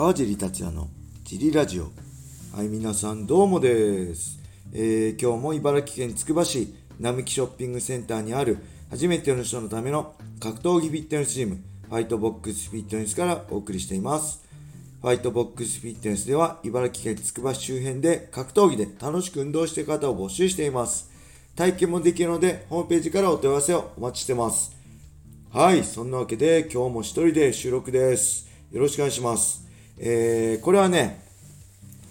川尻達也のジリラジオ。はい皆さんどうもです、えー今日も茨城県つくば市並木ショッピングセンターにある初めての人のための格闘技フィットネスジムファイトボックスフィットネスからお送りしています。ファイトボックスフィットネスでは茨城県つくば市周辺で格闘技で楽しく運動している方を募集しています。体験もできるのでホームページからお問い合わせをお待ちしてます。はい、そんなわけで今日も一人で収録です。よろしくお願いします。えー、これはね、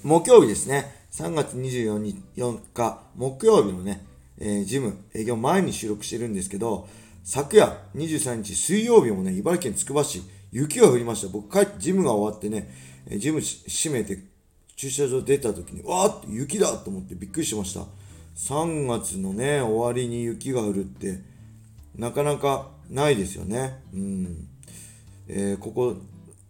木曜日ですね。3月24日4日木曜日のね、えージム営業前に収録してるんですけど、昨夜23日水曜日もね、茨城県つくば市、雪が降りました。僕帰ってジムが終わってね、ジム閉めて駐車場出た時に、わーって雪だと思ってびっくりしました。3月のね、終わりに雪が降るって、なかなかないですよね。うん。えーここ、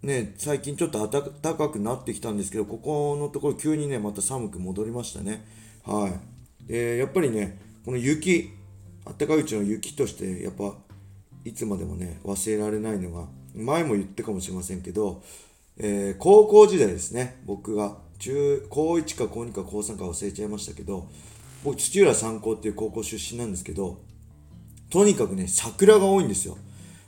ね、最近ちょっと暖かくなってきたんですけど、ここのところ急にね、また寒く戻りましたね。はい。で、やっぱりね、この雪、暖かいうちの雪として、やっぱ、いつまでもね、忘れられないのが、前も言ったかもしれませんけど、えー高校時代ですね、僕が、中、高1か高2か高3か忘れちゃいましたけど、僕、土浦三高っていう高校出身なんですけど、とにかくね、桜が多いんですよ。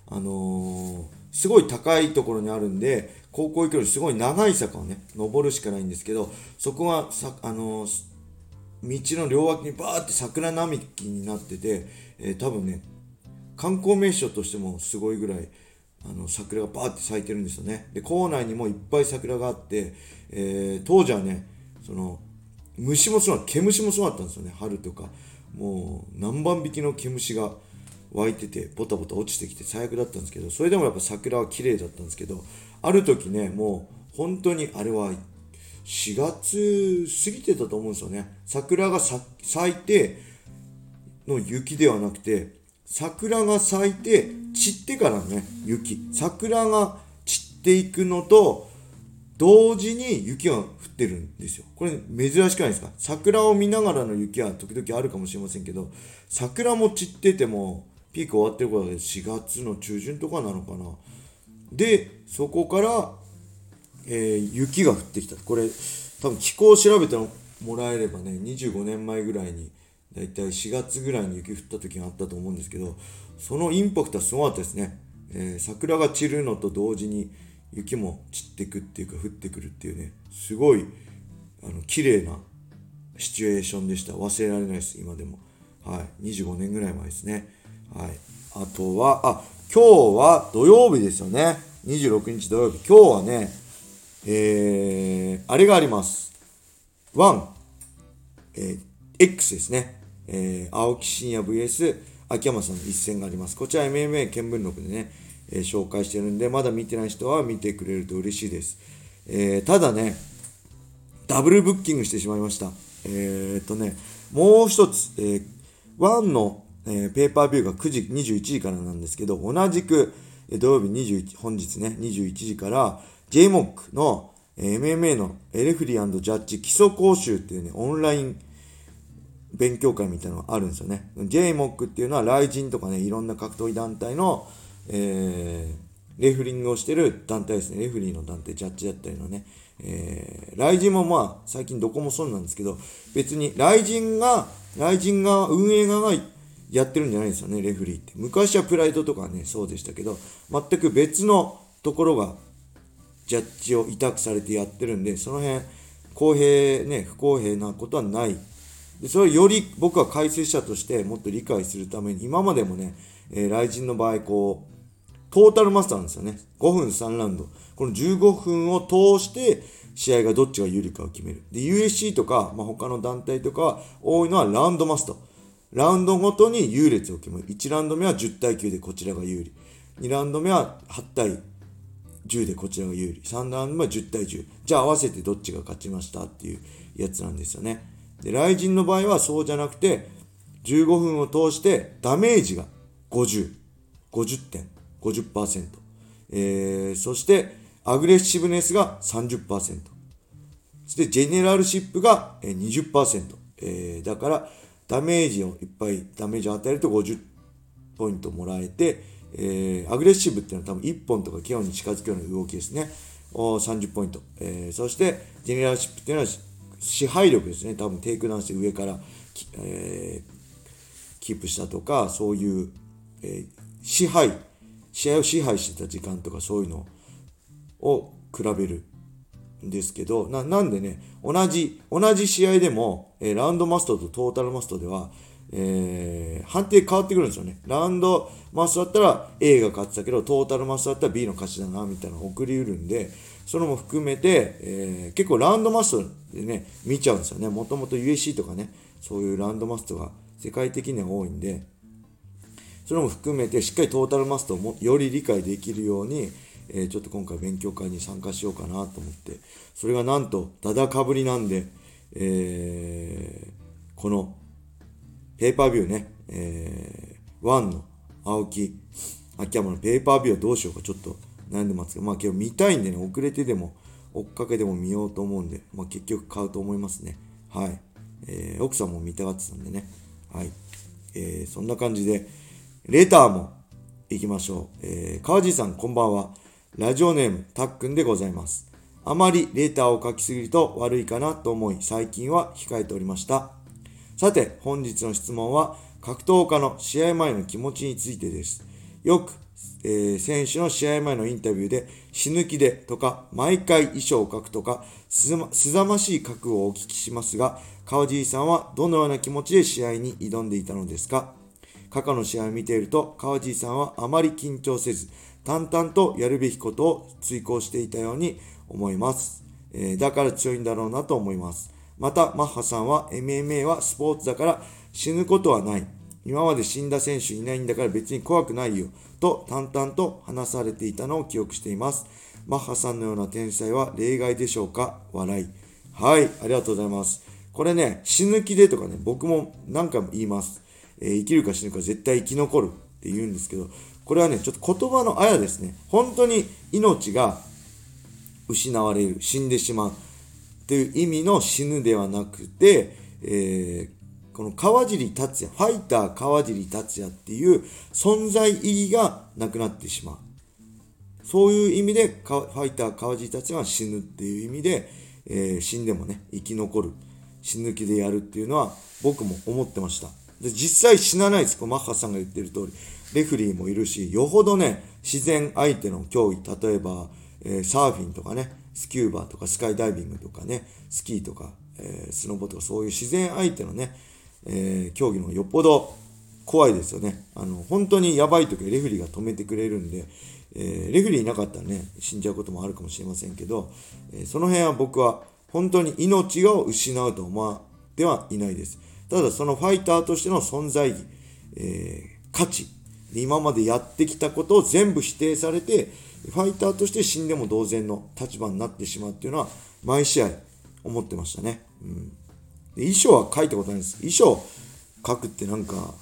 あのーすごい高いところにあるんで、高校行くよりすごい長い坂をね、登るしかないんですけど、そこがさ、あのー道の両脇にバーって桜並木になってて、えー多分ね、観光名所としてもすごいぐらい、あの、桜がバーって咲いてるんですよね。で、校内にもいっぱい桜があって、えー当時はね、その、虫もそうな毛虫もそうだったんですよね、春とか。もう、何万匹の毛虫が湧いてて、ポタポタ落ちてきて最悪だったんですけど、それでもやっぱ桜は綺麗だったんですけど、ある時ね、もう、本当にあれは、4月過ぎてたと思うんですよね。桜が咲いての雪ではなくて、桜が咲いて散ってからのね、雪。桜が散っていくのと、同時に雪が降ってるんですよ。これ珍しくないですか？桜を見ながらの雪は時々あるかもしれませんけど、桜も散ってても、ピーク終わってる頃で4月の中旬とかなのかな。で、そこから、えー雪が降ってきた。これ、多分気候を調べてもらえればね、25年前ぐらいに、だいたい4月ぐらいに雪降った時があったと思うんですけど、そのインパクトはすごかったですね。えー桜が散るのと同時に雪も散ってくっていうか降ってくるっていうね、すごい、あの、綺麗なシチュエーションでした。忘れられないです、今でも。はい。25年ぐらい前ですね。はい。あとは、あ、今日は土曜日ですよね。26日土曜日。今日はね、えー、あれがあります。ワン、えー X ですね。えー青木真也 VS 秋山さんの一戦があります。こちら MMA 見聞録でね、えー紹介してるんで、まだ見てない人は見てくれると嬉しいです。えーただね、ダブルブッキングしてしまいました。えーっとね、もう一つ、えー、ワンの、えーペーパービューが9時、21時からなんですけど、同じく、えー土曜日21、本日ね、21時から、JMOC の、えー MMA のエレフリージャッジ基礎講習っていうね、オンライン勉強会みたいなのがあるんですよね。JMOC っていうのは、ライジンとかね、いろんな格闘技団体の、えーレフリングをしてる団体ですね。レフリーの団体、ジャッジだったりのね。えー、ライジンもまあ、最近どこもそうなんですけど、別に、ライジンが、ライジンが、運営側がやってるんじゃないんですよね、レフリーって。昔はプライドとかね、そうでしたけど、全く別のところが、ジャッジを委託されてやってるんで、その辺、公平ね、不公平なことはない。でそれをより僕は解説者としてもっと理解するために、今までもね、えー、ライジンの場合、こう、トータルマスターなんですよね。5分3ラウンド。この15分を通して、試合がどっちが有利かを決める。で、USC とか、まあ、他の団体とか多いのはラウンドマスター。ラウンドごとに優劣を決める。1ラウンド目は10対9でこちらが有利。2ラウンド目は8対10でこちらが有利。3ラウンド目は10対10。じゃあ合わせてどっちが勝ちましたっていうやつなんですよね。で、ライジンの場合はそうじゃなくて、15分を通してダメージが50、50点、50%。えー、そして、アグレッシブネスが30%。そして、ジェネラルシップが20%。えー、だから、ダメージをいっぱいダメージを与えると50ポイントもらえて、えー、アグレッシブっていうのは多分1本とか KO に近づくような動きですね。30ポイント、えー、そしてジェネラルシップっていうのは支配力ですね。多分テイクダウンして上から、えー、キープしたとかそういう、えー、支配試合を支配してた時間とかそういうのを比べる。ですけどななんでね同じ同じ試合でも、えー、ラウンドマストとトータルマストではえー、判定変わってくるんですよね。ラウンドマストだったら A が勝ってたけど、トータルマストだったら B の勝ちだな、みたいなのを送りうるんで、それも含めて、えー、結構ラウンドマストでね、見ちゃうんですよね。もともと USC とかね、そういうラウンドマストが世界的には多いんで、それも含めてしっかりトータルマストをもより理解できるように、えー、ちょっと今回勉強会に参加しようかなと思って、それがなんと、だだかぶりなんで、えー、このペーパービューね、えー、ワンの青木、秋山のペーパービューはどうしようかちょっと悩んでますが、まあ今日見たいんでね、遅れてでも追っかけでも見ようと思うんで、まあ結局買うと思いますね。はい。えー、奥さんも見たがってたんでね。はい。えー、そんな感じで、レターも行きましょう。えー、川地さんこんばんは。ラジオネーム、たっくんでございます。あまりレーターを書きすぎると悪いかなと思い、最近は控えておりました。さて、本日の質問は、格闘家の試合前の気持ちについてです。よく、えー、選手の試合前のインタビューで、死ぬ気でとか、毎回衣装を書くとか、すざましい覚悟をお聞きしますが、川尻さんはどのような気持ちで試合に挑んでいたのですか？過去の試合を見ていると、川尻さんはあまり緊張せず、淡々とやるべきことを追行していたように思います。えー、だから強いんだろうなと思います。また、マッハさんは MMA はスポーツだから死ぬことはない。今まで死んだ選手いないんだから別に怖くないよ。と淡々と話されていたのを記憶しています。マッハさんのような天才は例外でしょうか？笑い。はい、ありがとうございます。これね、死ぬ気でとかね、僕も何回も言います。えー、生きるか死ぬか絶対生き残るって言うんですけど、これはね、ちょっと言葉のあやですね。本当に命が失われる、死んでしまう。という意味の死ぬではなくて、えー、この川尻達也、ファイター川尻達也っていう存在意義がなくなってしまう。そういう意味で、ファイター川尻達也は死ぬっていう意味で、えー、死んでもね、生き残る。死ぬ気でやるっていうのは僕も思ってました。で、実際死なないです。こマッハさんが言ってる通り。レフリーもいるし、よほどね、自然相手の競技、例えば、えー、サーフィンとかね、スキューバーとかスカイダイビングとかね、スキーとか、えー、スノボとかそういう自然相手のね、えー、競技のよっぽど怖いですよね。あの、本当にやばい時レフリーが止めてくれるんで、えー、レフリーいなかったらね、死んじゃうこともあるかもしれませんけど、えその辺は僕は本当に命を失うと思ってはいないです。ただそのファイターとしての存在意義、え価値、今までやってきたことを全部否定されて、ファイターとして死んでも同然の立場になってしまうっていうのは、毎試合思ってましたね。うん。で衣装は書いたことないです。衣装書くってなんか、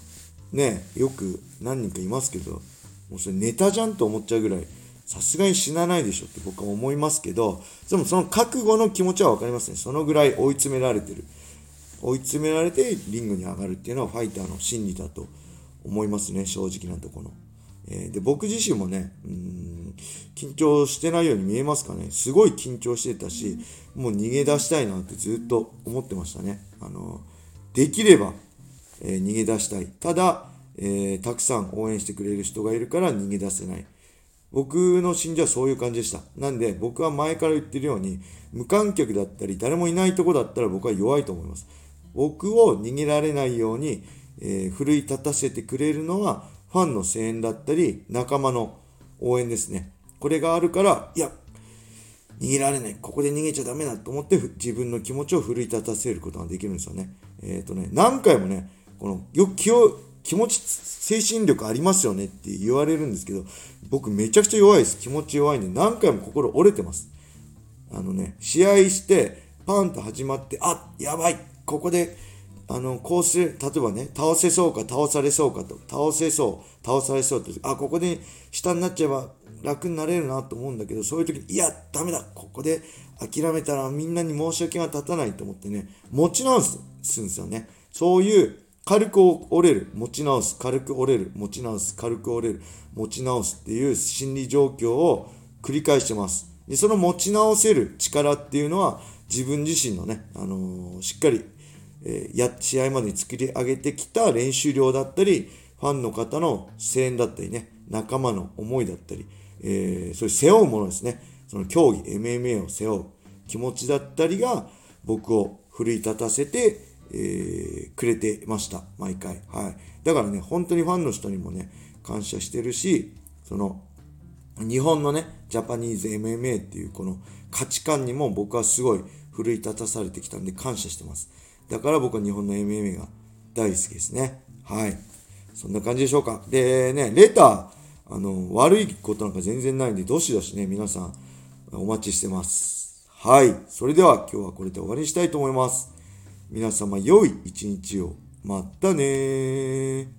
ね、よく何人かいますけど、もうそれネタじゃんと思っちゃうぐらい、さすがに死なないでしょって僕は思いますけど、でもその覚悟の気持ちはわかりますね。そのぐらい追い詰められてる。追い詰められてリングに上がるっていうのはファイターの心理だと思いますね、正直なところ。え、で、僕自身もね、うん、緊張してないように見えますかね。すごい緊張してたし、もう逃げ出したいなってずっと思ってましたね。あの、できれば、えー、逃げ出したい。ただ、えー、たくさん応援してくれる人がいるから逃げ出せない。僕の信者はそういう感じでした。なんで僕は前から言ってるように無観客だったり誰もいないとこだったら僕は弱いと思います。僕を逃げられないように、えー、奮い立たせてくれるのはファンの声援だったり、仲間の応援ですね。これがあるから、いや、逃げられない。ここで逃げちゃダメだと思って自分の気持ちを奮い立たせることができるんですよね。えっ、ー、とね、何回もね、この、よく気を、気持ち、精神力ありますよねって言われるんですけど、僕めちゃくちゃ弱いです。気持ち弱いんで、何回も心折れてます。あのね、試合して、パンと始まって、あ、やばいここであの、こうする、例えばね、倒せそうか、倒されそうかと、倒せそう、倒されそうって、あ、ここで下になっちゃえば楽になれるなと思うんだけど、そういう時に、いや、ダメだ、ここで諦めたらみんなに申し訳が立たないと思ってね、持ち直すんですよね。そういう、軽く折れる、持ち直す、軽く折れる、持ち直す、軽く折れる、持ち直すっていう心理状況を繰り返してます。でその持ち直せる力っていうのは自分自身のね、あのー、しっかり、えー、や試合までに作り上げてきた練習量だったりファンの方の声援だったりね仲間の思いだったり、えー、そういう背負うものですね。その競技 MMA を背負う気持ちだったりが僕を奮い立たせて、えー、くれてました。毎回。はい。だからね本当にファンの人にもね感謝してるしその日本のね、ジャパニーズ MMA っていうこの価値観にも僕はすごい奮い立たされてきたんで感謝してます。だから僕は日本の MMA が大好きですね。はい。そんな感じでしょうか。でね、レター、あの、悪いことなんか全然ないんで、どしどしね、皆さんお待ちしてます。はい。それでは今日はこれで終わりにしたいと思います。皆様良い一日を。またね